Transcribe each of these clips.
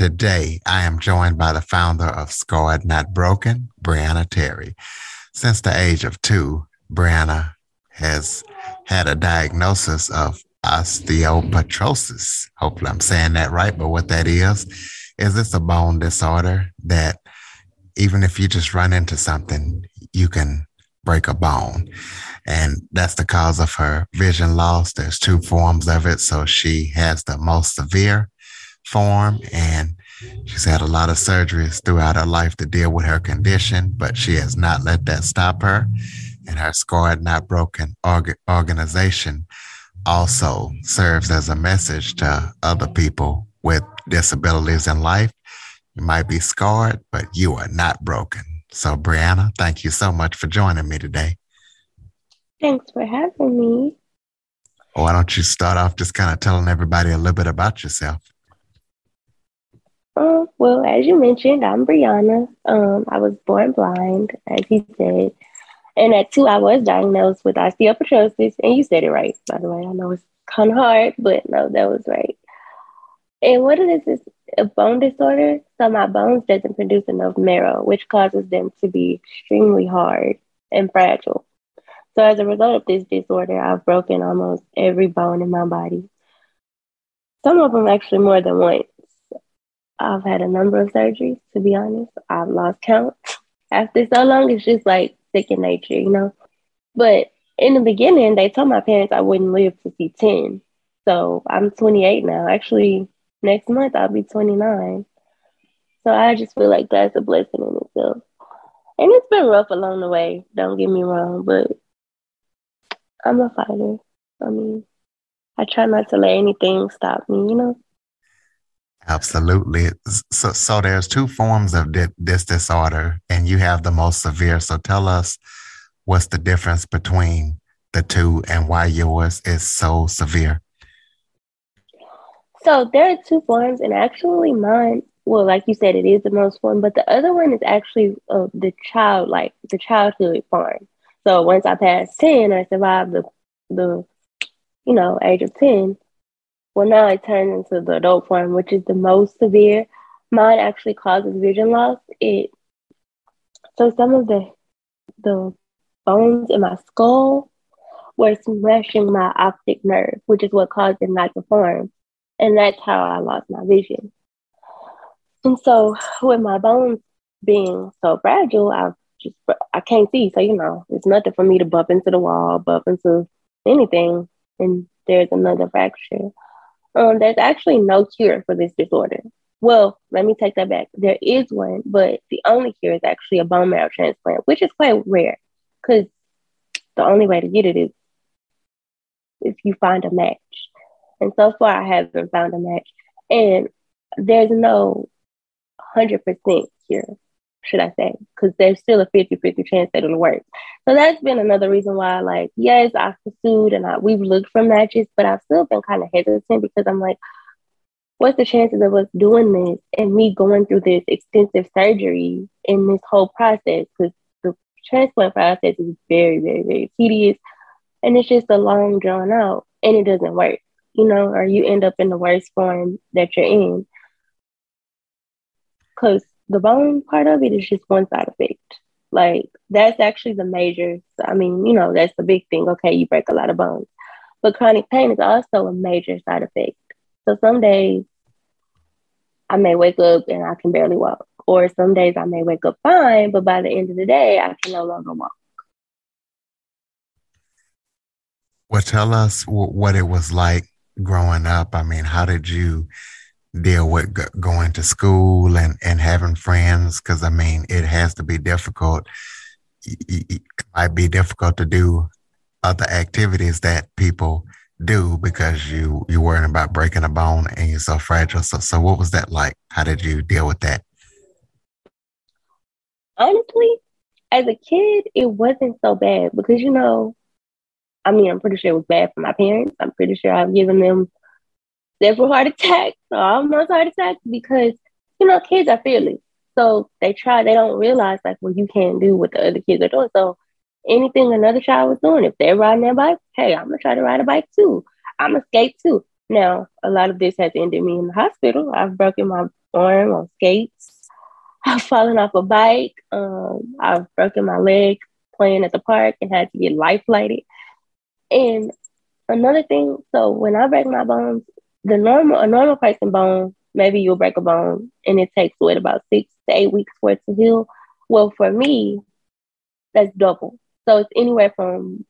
Today, I am joined by the founder of Scarred Not Broken, Brianna Terry. Since the age of two, Brianna has had a diagnosis of osteopetrosis. Hopefully, I'm saying that right, but what that is, is it's a bone disorder that even if you just run into something, you can break a bone. And that's the cause of her vision loss. There's two forms of it. So she has the most severe form and she's had a lot of surgeries throughout her life to deal with her condition, but she has not let that stop her. And her Scarred Not Broken org- organization also serves as a message to other people with disabilities in life. You might be scarred, but you are not broken. So, Brianna, thank you so much for joining me today. Thanks for having me. Why don't you start off just kind of telling everybody a little bit about yourself? Uh, well, as you mentioned, I'm Brianna. Um, I was born blind, as you said. And at two, I was diagnosed with osteopetrosis. And you said it right, by the way. I know it's kind of hard, but no, that was right. And what it is is a bone disorder. So my bones doesn't produce enough marrow, which causes them to be extremely hard and fragile. So as a result of this disorder, I've broken almost every bone in my body. Some of them actually more than once. I've had a number of surgeries, to be honest. I've lost count. After so long, it's just like second nature, you know? But in the beginning, they told my parents I wouldn't live to see 10. So I'm 28 now. Actually, next month I'll be 29. So I just feel like that's a blessing in itself. And it's been rough along the way, don't get me wrong, but I'm a fighter. I mean, I try not to let anything stop me, you know? Absolutely. So, so there's two forms of di- this disorder, and you have the most severe. So tell us what's the difference between the two and why yours is so severe. So there are two forms, and actually mine, well, like you said, it is the most fun, but the other one is actually uh, the child, like the childhood form. So once I passed 10, I survived the, the, you know, age of 10. Well, now it turns into the adult form, which is the most severe. Mine actually causes vision loss. It, so some of the, the bones in my skull were smashing my optic nerve, which is what caused it not to form. And that's how I lost my vision. And so with my bones being so fragile, I just I can't see. So you know, it's nothing for me to bump into the wall, bump into anything, and there's another fracture. Um, there's actually no cure for this disorder. Well, let me take that back. There is one, but the only cure is actually a bone marrow transplant, which is quite rare because the only way to get it is if you find a match. And so far, I haven't found a match. And there's no 100% cure should I say? Because there's still a 50 50 chance that it'll work. So that's been another reason why, like, yes, I pursued and I, we've looked for matches, but I've still been kind of hesitant because I'm like, what's the chances of us doing this and me going through this extensive surgery in this whole process? Because the transplant process is very, very, very tedious and it's just a long drawn out and it doesn't work, you know, or you end up in the worst form that you're in. Because the bone part of it is just one side effect. Like that's actually the major. I mean, you know, that's the big thing. Okay, you break a lot of bones, but chronic pain is also a major side effect. So some days I may wake up and I can barely walk, or some days I may wake up fine, but by the end of the day, I can no longer walk. Well, tell us what it was like growing up. I mean, how did you deal with going to school and, and having friends because I mean it has to be difficult. It might be difficult to do other activities that people do because you you're worrying about breaking a bone and you're so fragile. So so what was that like? How did you deal with that? honestly, as a kid, it wasn't so bad because you know, I mean, I'm pretty sure it was bad for my parents. I'm pretty sure I've given them several heart attacks, almost heart attacks, because you know, kids are fearless. So they try, they don't realize like, well, you can't do what the other kids are doing. So anything another child was doing, if they're riding their bike, hey, I'm gonna try to ride a bike too. I'm gonna skate too. Now, a lot of this has ended me in the hospital. I've broken my arm on skates. I've fallen off a bike. Um, I've broken my leg playing at the park and had to get life flighted. And another thing, so when I break my bones, the normal a normal person bone, maybe you'll break a bone and it takes what about six to eight weeks for it to heal. Well, for me, that's double. So it's anywhere from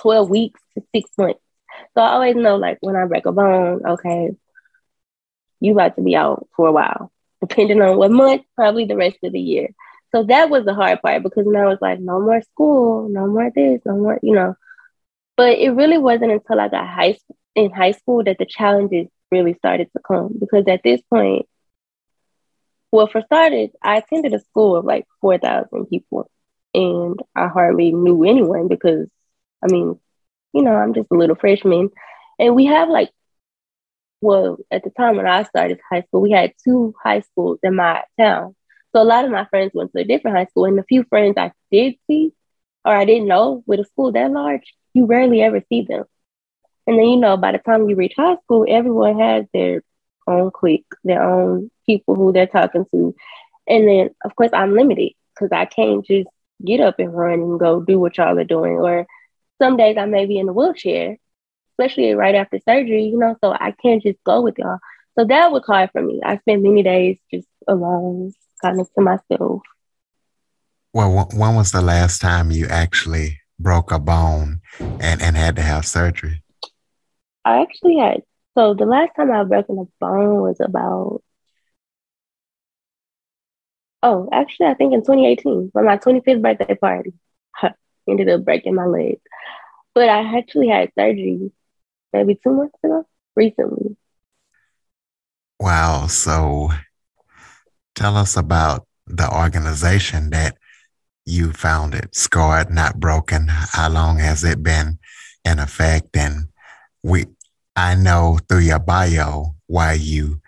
12 weeks to six months. So I always know like when I break a bone, okay, you about to be out for a while, depending on what month, probably the rest of the year. So that was the hard part because now it's like no more school, no more this, no more, you know. But it really wasn't until I got high school in high school that the challenges really started to come because at this point, well, for starters, I attended a school of like 4,000 people and I hardly knew anyone because, I mean, you know, I'm just a little freshman. And we have like, well, at the time when I started high school, we had two high schools in my town. So a lot of my friends went to a different high school, and the few friends I did see or I didn't know with a school that large, you rarely ever see them. And then, you know, by the time you reach high school, everyone has their own clique, their own people who they're talking to. And then, of course, I'm limited because I can't just get up and run and go do what y'all are doing. Or some days I may be in a wheelchair, especially right after surgery, you know, so I can't just go with y'all. So that was hard for me. I spent many days just alone, kind of to myself. Well, when was the last time you actually broke a bone and, and had to have surgery? I actually had, so the last time I broken a bone was about Oh, actually, I think in 2018, for my 25th birthday party, ended up breaking my leg. But I actually had surgery maybe two months ago, recently. Wow. So tell us about the organization that you founded, Scarred Not Broken. How long has it been in effect? And we, I know through your bio why you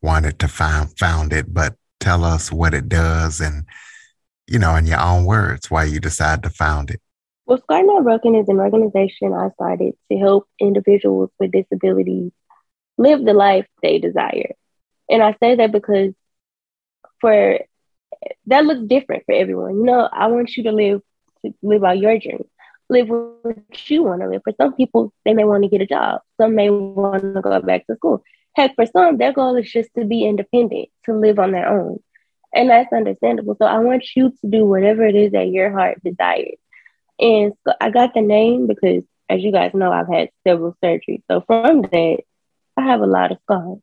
wanted to found, found it, but tell us what it does and, you know, in your own words, why you decided to found it. Well, Scarred Not Broken is an organization I started to help individuals with disabilities live the life they desire. And I say that because for that looks different for everyone. You know, I want you to live to live out your dream. Live what you want to live. For some people, they may want to get a job. Some may want to go back to school. Heck, for some, their goal is just to be independent, to live on their own. And that's understandable. So I want you to do whatever it is that your heart desires. And so I got the name because, as you guys know, I've had several surgeries. So from that, I have a lot of scars.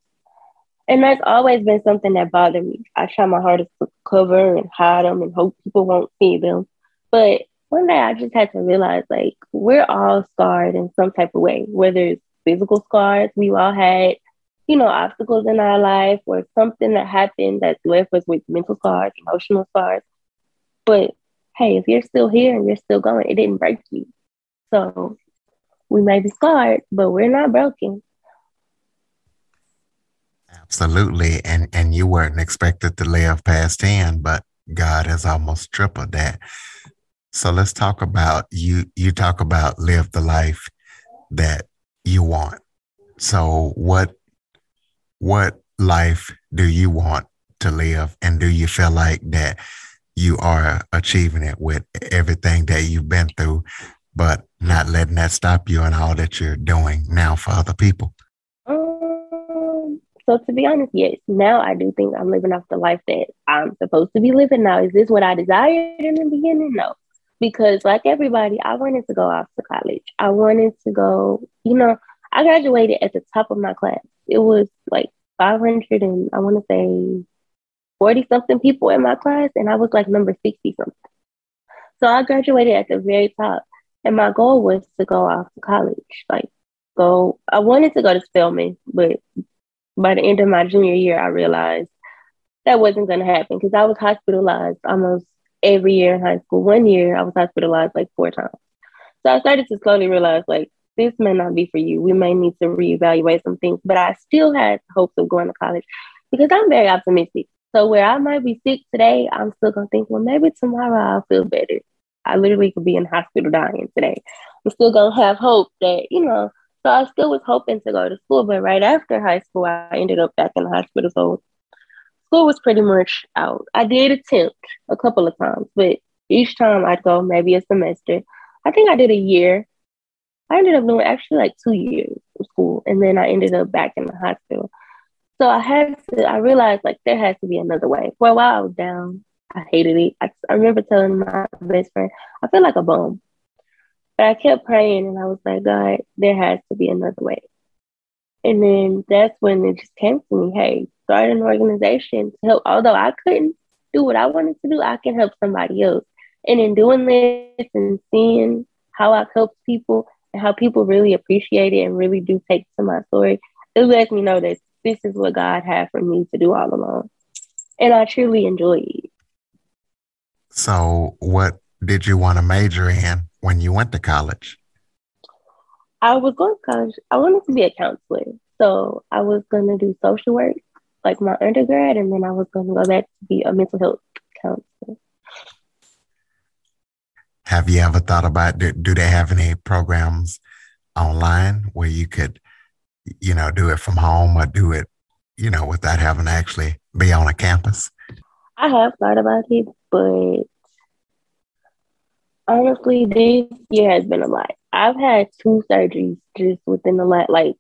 And that's always been something that bothered me. I try my hardest to cover and hide them and hope people won't see them. But one day I just had to realize like we're all scarred in some type of way, whether it's physical scars, we've all had you know, obstacles in our life or something that happened that left us with mental scars, emotional scars. But hey, if you're still here and you're still going, it didn't break you. So we may be scarred, but we're not broken. Absolutely. And and you weren't expected to live past 10, but God has almost tripled that. So let's talk about you you talk about live the life that you want. So what what life do you want to live? And do you feel like that you are achieving it with everything that you've been through but not letting that stop you and all that you're doing now for other people? Um, so to be honest yes. Now i do think i'm living off the life that i'm supposed to be living now. Is this what i desired in the beginning? No because like everybody i wanted to go off to college i wanted to go you know i graduated at the top of my class it was like 500 and I want to say 40 something people in my class, and I was like number 60 something. So I graduated at the very top, and my goal was to go off to college. Like, go, I wanted to go to Spelman, but by the end of my junior year, I realized that wasn't going to happen because I was hospitalized almost every year in high school. One year I was hospitalized like four times. So I started to slowly realize like this may not be for you. We may need to reevaluate some things, but I still had hopes of going to college because I'm very optimistic. So where I might be sick today, I'm still gonna think, well, maybe tomorrow I'll feel better. I literally could be in hospital dying today. I'm still gonna have hope that, you know, so I still was hoping to go to school, but right after high school, I ended up back in the hospital. So school was pretty much out. I did attempt a couple of times, but each time I'd go maybe a semester. I think I did a year. I ended up doing actually like two years of school, and then I ended up back in the hospital. So I had to, I realized like there has to be another way. For a while, I was down. I hated it. I, I remember telling my best friend, I feel like a bum. But I kept praying and I was like, God, there has to be another way. And then that's when it just came to me, hey, start an organization to help. Although I couldn't do what I wanted to do, I can help somebody else. And in doing this and seeing how I've helped people and how people really appreciate it and really do take to my story, it lets me know that this is what God had for me to do all along. And I truly enjoy it. So, what did you want to major in when you went to college? I was going to college. I wanted to be a counselor. So, I was going to do social work, like my undergrad, and then I was going to go back to be a mental health counselor. Have you ever thought about do, do they have any programs online where you could you know, do it from home or do it, you know, without having to actually be on a campus? I have thought about it, but honestly, this year has been a lot. I've had two surgeries just within the last, like,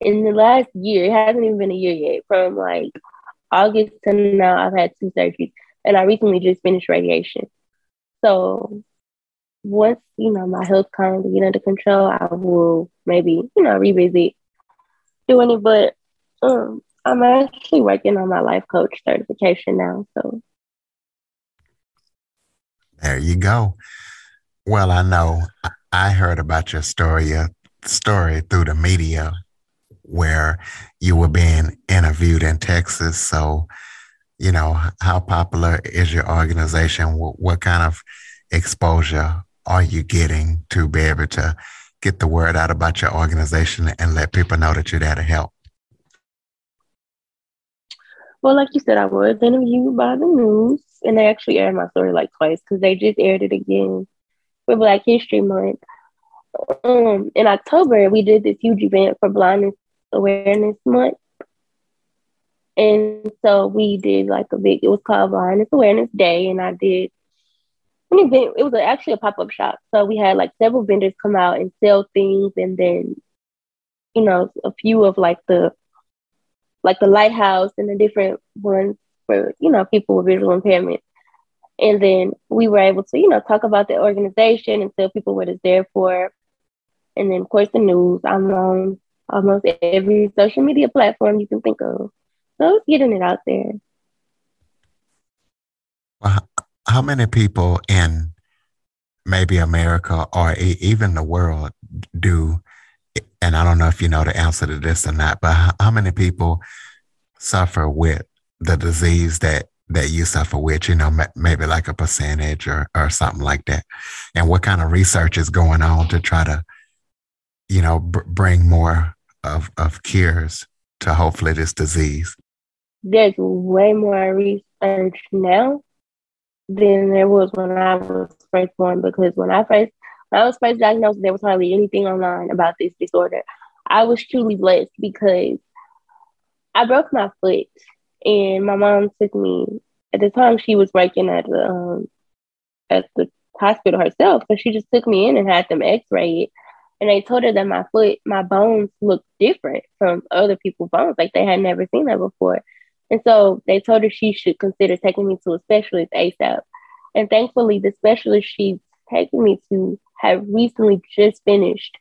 in the last year. It hasn't even been a year yet. From like August to now, I've had two surgeries, and I recently just finished radiation. So once you know my health kind of get under control, I will maybe you know revisit doing it, but um, I'm actually working on my life coach certification now. So there you go. Well, I know I heard about your story, uh, story through the media where you were being interviewed in Texas. So, you know, how popular is your organization? What, what kind of exposure are you getting to be able to get the word out about your organization and let people know that you're there to help? Well, like you said, I was interviewed by the news, and they actually aired my story like twice because they just aired it again for Black History Month. Um, in October, we did this huge event for Blindness Awareness Month. And so we did like a big, it was called Blindness Awareness Day, and I did an event. It was actually a pop up shop. So we had like several vendors come out and sell things, and then you know a few of like the like the lighthouse and the different ones for you know people with visual impairment. And then we were able to you know talk about the organization and tell people what it's there for. And then of course the news. I'm on almost every social media platform you can think of. So getting it out there. Well, how many people in maybe America or even the world do, and I don't know if you know the answer to this or not, but how many people suffer with the disease that that you suffer with, you know, maybe like a percentage or, or something like that. And what kind of research is going on to try to, you know, bring more of, of cures to hopefully this disease? There's way more research now than there was when I was first born because when I first when I was first diagnosed, there was hardly anything online about this disorder. I was truly blessed because I broke my foot and my mom took me at the time she was working at the um, at the hospital herself, but she just took me in and had them x-ray it. And they told her that my foot, my bones looked different from other people's bones. Like they had never seen that before. And so they told her she should consider taking me to a specialist ASAP. And thankfully, the specialist she's taking me to have recently just finished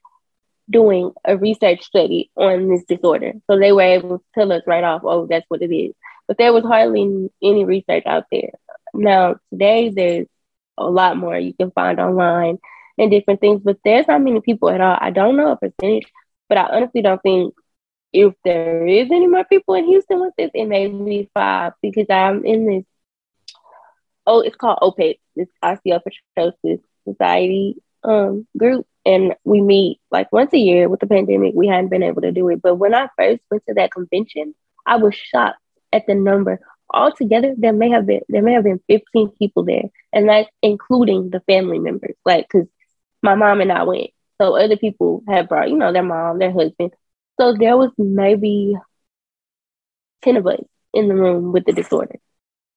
doing a research study on this disorder. So they were able to tell us right off, oh, that's what it is. But there was hardly any research out there. Now, today, there's a lot more you can find online and different things, but there's not many people at all. I don't know a percentage, but I honestly don't think if there is any more people in Houston with this, it may be five because I'm in this oh, it's called OPEX. It's Osteopetrosis Society um, group, and we meet like once a year. With the pandemic, we hadn't been able to do it. But when I first went to that convention, I was shocked at the number. Altogether, there may have been there may have been 15 people there, and that's including the family members. Like, cause my mom and I went, so other people had brought, you know, their mom, their husband. So there was maybe 10 of us in the room with the disorder,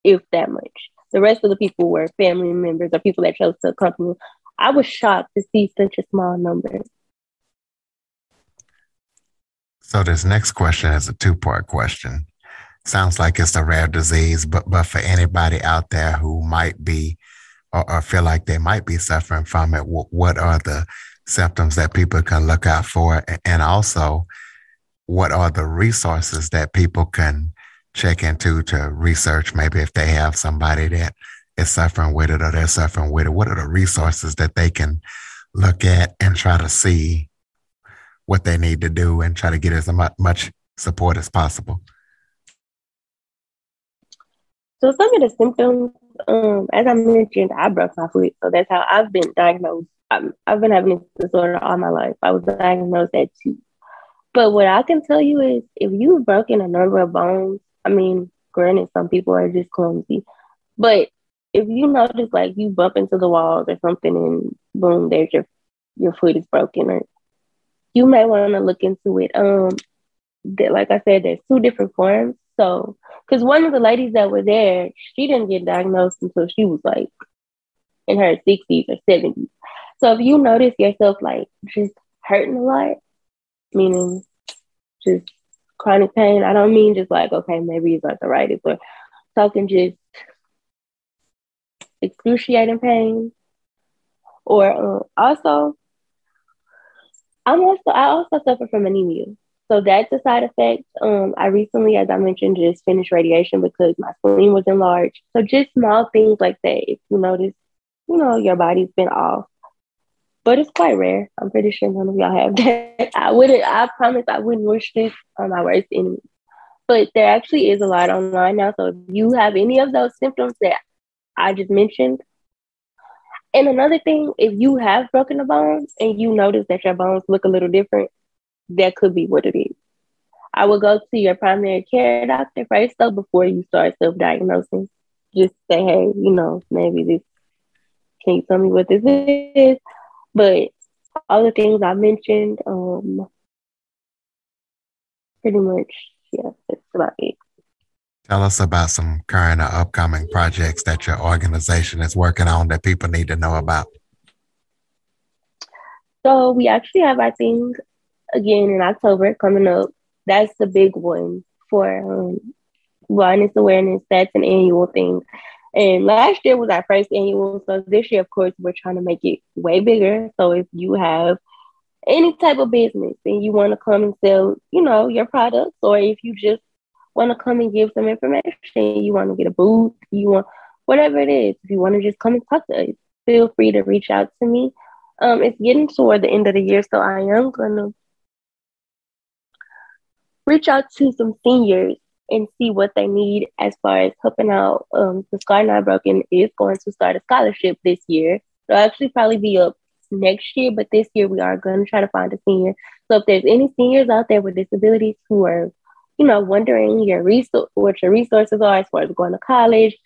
if that much. The rest of the people were family members or people that chose to accompany. I was shocked to see such a small number. So this next question is a two-part question. Sounds like it's a rare disease, but but for anybody out there who might be or, or feel like they might be suffering from it, what, what are the symptoms that people can look out for, and also what are the resources that people can check into to research? Maybe if they have somebody that is suffering with it or they're suffering with it, what are the resources that they can look at and try to see what they need to do and try to get as much support as possible? So some of the symptoms, um, as I mentioned, I broke my foot, so that's how I've been diagnosed. i have been having this disorder all my life. I was diagnosed at two. But what I can tell you is, if you've broken a number of bones, I mean, granted, some people are just clumsy, but if you notice like you bump into the walls or something and boom, there's your your foot is broken, or you may want to look into it. Um, that, like I said, there's two different forms. So, because one of the ladies that were there, she didn't get diagnosed until she was like in her 60s or 70s. So, if you notice yourself like just hurting a lot, meaning just chronic pain, I don't mean just like, okay, maybe it's arthritis or talking just excruciating pain. Or uh, also, I'm also I also suffer from anemia. So that's a side effect. Um, I recently, as I mentioned, just finished radiation because my spleen was enlarged. So just small things like that. If you notice, you know, your body's been off. But it's quite rare. I'm pretty sure none of y'all have that. I wouldn't, I promise I wouldn't wish this on my worst enemy. But there actually is a lot online now. So if you have any of those symptoms that I just mentioned, and another thing, if you have broken a bone and you notice that your bones look a little different, that could be what it is. I would go to your primary care doctor first, though, before you start self diagnosing. Just say, hey, you know, maybe this, can you tell me what this is? But all the things I mentioned, um, pretty much, yeah, that's about it. Tell us about some current or upcoming projects that your organization is working on that people need to know about. So we actually have I thing again in October coming up. That's the big one for um, wellness awareness. That's an annual thing. And last year was our first annual. So this year, of course, we're trying to make it way bigger. So if you have any type of business and you want to come and sell, you know, your products, or if you just want to come and give some information, you want to get a booth, you want whatever it is, if you want to just come and talk to us, feel free to reach out to me. Um, it's getting toward the end of the year, so I am gonna reach out to some seniors and see what they need as far as helping out. Um, the Scar Not Broken is going to start a scholarship this year. It'll actually probably be up next year, but this year we are going to try to find a senior. So if there's any seniors out there with disabilities who are, you know, wondering your resource, what your resources are as far as going to college,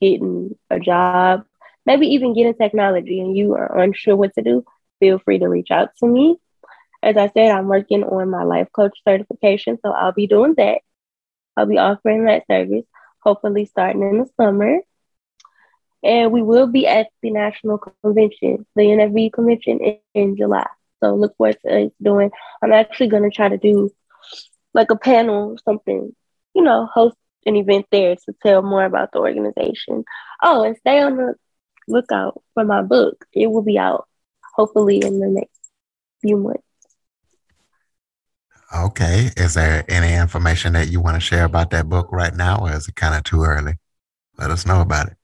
getting a job, maybe even getting technology, and you are unsure what to do, feel free to reach out to me. As I said, I'm working on my life coach certification, so I'll be doing that. I'll be offering that service, hopefully starting in the summer. And we will be at the national convention, the NFB convention in, in July. So look forward to us doing. I'm actually going to try to do like a panel, or something, you know, host an event there to tell more about the organization. Oh, and stay on the lookout for my book. It will be out hopefully in the next few months. Okay. Is there any information that you want to share about that book right now, or is it kind of too early? Let us know about it.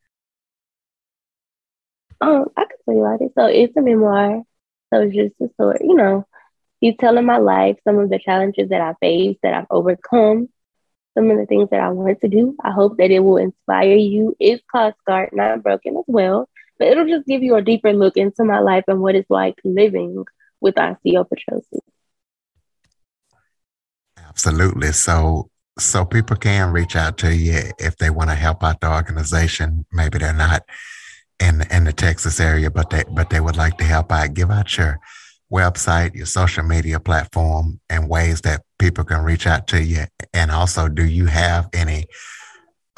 Um, I can tell you about it. So it's a memoir. So it's just a story, you know, he's telling my life, some of the challenges that I faced, that I've overcome, some of the things that I want to do. I hope that it will inspire you. It's called Scarred Not Broken as well, but it'll just give you a deeper look into my life and what it's like living with osteopetrosis. Absolutely. So so people can reach out to you if they want to help out the organization. Maybe they're not in in the Texas area, but they but they would like to help out. Give out your website, your social media platform, and ways that people can reach out to you. And also, do you have any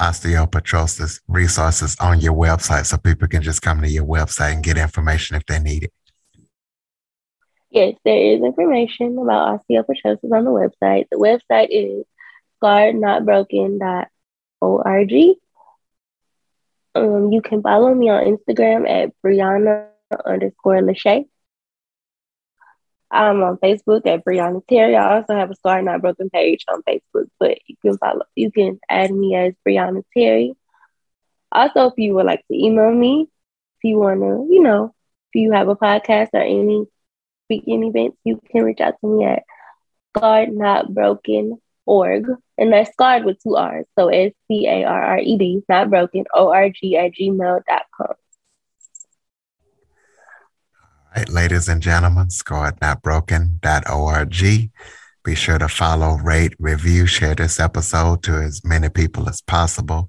osteopetrosis resources on your website so people can just come to your website and get information if they need it? Yes, there is information about osteopetrosis on the website. The website is scarrednotbroken.org. Um, you can follow me on Instagram at Brianna underscore Lachey. I'm on Facebook at Brianna Terry. I also have a Scar Not Broken page on Facebook, but you can follow, you can add me as Brianna Terry. Also, if you would like to email me, if you want to, you know, if you have a podcast or any speaking events, you can reach out to me at Scarred Not Broken org, and that's scarred with two R's. So S C A R R E D, not broken, O R G at gmail.com All right, ladies and gentlemen, scarrednotbroken.org. Be sure to follow, rate, review, share this episode to as many people as possible.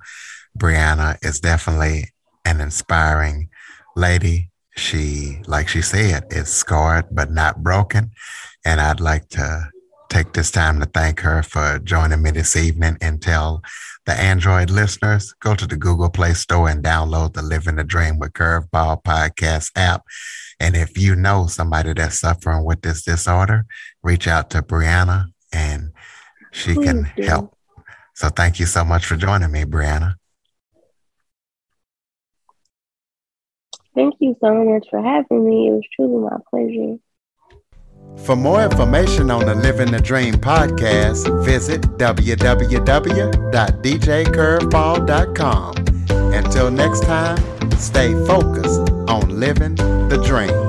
Brianna is definitely an inspiring lady. She, like she said, is scarred but not broken. And I'd like to take this time to thank her for joining me this evening and tell the Android listeners go to the Google Play Store and download the Living the Dream with Curveball podcast app. And if you know somebody that's suffering with this disorder, reach out to Brianna and she Please can do. help. So thank you so much for joining me, Brianna. Thank you so much for having me. It was truly my pleasure. For more information on the Living the Dream podcast, visit www.djcurveball.com. Until next time, stay focused on living the dream.